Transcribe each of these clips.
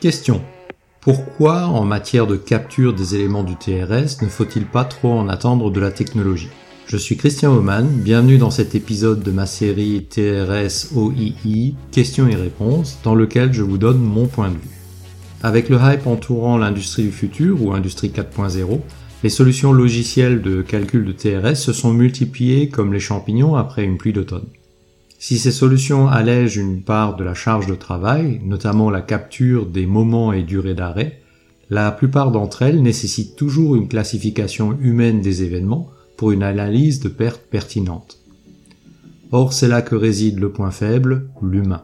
Question. Pourquoi, en matière de capture des éléments du TRS, ne faut-il pas trop en attendre de la technologie? Je suis Christian Oman, bienvenue dans cet épisode de ma série TRS OII, questions et réponses, dans lequel je vous donne mon point de vue. Avec le hype entourant l'industrie du futur ou industrie 4.0, les solutions logicielles de calcul de TRS se sont multipliées comme les champignons après une pluie d'automne. Si ces solutions allègent une part de la charge de travail, notamment la capture des moments et durées d'arrêt, la plupart d'entre elles nécessitent toujours une classification humaine des événements pour une analyse de perte pertinente. Or, c'est là que réside le point faible, l'humain.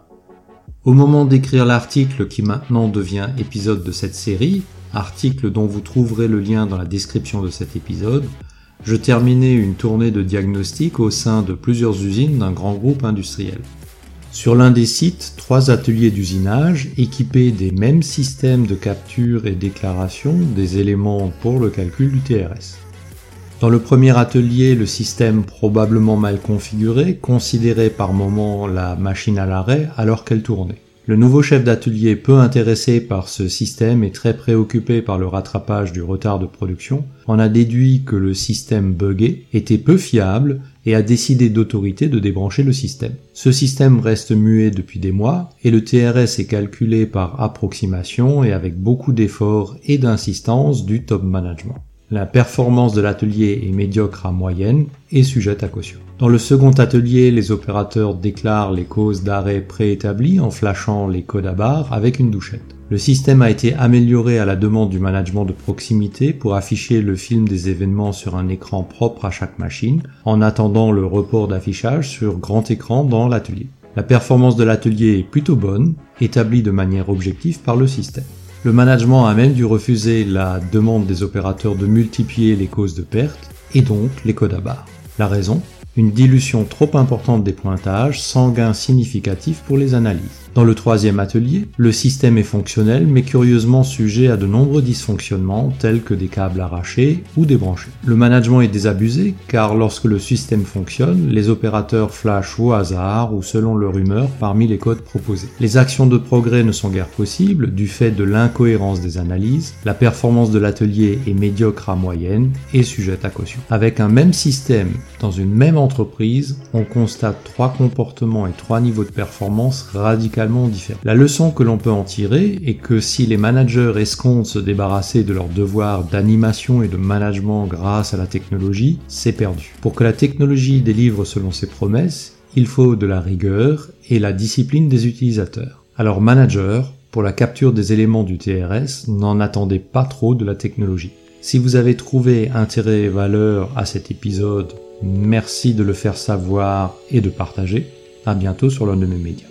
Au moment d'écrire l'article qui maintenant devient épisode de cette série, article dont vous trouverez le lien dans la description de cet épisode, je terminais une tournée de diagnostic au sein de plusieurs usines d'un grand groupe industriel. Sur l'un des sites, trois ateliers d'usinage équipés des mêmes systèmes de capture et déclaration des éléments pour le calcul du TRS. Dans le premier atelier, le système probablement mal configuré considérait par moment la machine à l'arrêt alors qu'elle tournait. Le nouveau chef d'atelier peu intéressé par ce système et très préoccupé par le rattrapage du retard de production en a déduit que le système buggé était peu fiable et a décidé d'autorité de débrancher le système. Ce système reste muet depuis des mois et le TRS est calculé par approximation et avec beaucoup d'efforts et d'insistance du top management. La performance de l'atelier est médiocre à moyenne et sujette à caution. Dans le second atelier, les opérateurs déclarent les causes d'arrêt préétablies en flashant les codes à barres avec une douchette. Le système a été amélioré à la demande du management de proximité pour afficher le film des événements sur un écran propre à chaque machine, en attendant le report d'affichage sur grand écran dans l'atelier. La performance de l'atelier est plutôt bonne, établie de manière objective par le système. Le management a même dû refuser la demande des opérateurs de multiplier les causes de perte et donc les codes à barres. La raison? Une dilution trop importante des pointages sans gain significatif pour les analyses. Dans le troisième atelier, le système est fonctionnel mais curieusement sujet à de nombreux dysfonctionnements tels que des câbles arrachés ou débranchés. Le management est désabusé car lorsque le système fonctionne, les opérateurs flashent au hasard ou selon leur humeur parmi les codes proposés. Les actions de progrès ne sont guère possibles du fait de l'incohérence des analyses, la performance de l'atelier est médiocre à moyenne et sujette à caution. Avec un même système dans une même entreprise, on constate trois comportements et trois niveaux de performance radicalement la leçon que l'on peut en tirer est que si les managers escomptent se débarrasser de leur devoir d'animation et de management grâce à la technologie, c'est perdu. Pour que la technologie délivre selon ses promesses, il faut de la rigueur et la discipline des utilisateurs. Alors manager, pour la capture des éléments du TRS, n'en attendez pas trop de la technologie. Si vous avez trouvé intérêt et valeur à cet épisode, merci de le faire savoir et de partager. À bientôt sur l'un de mes médias.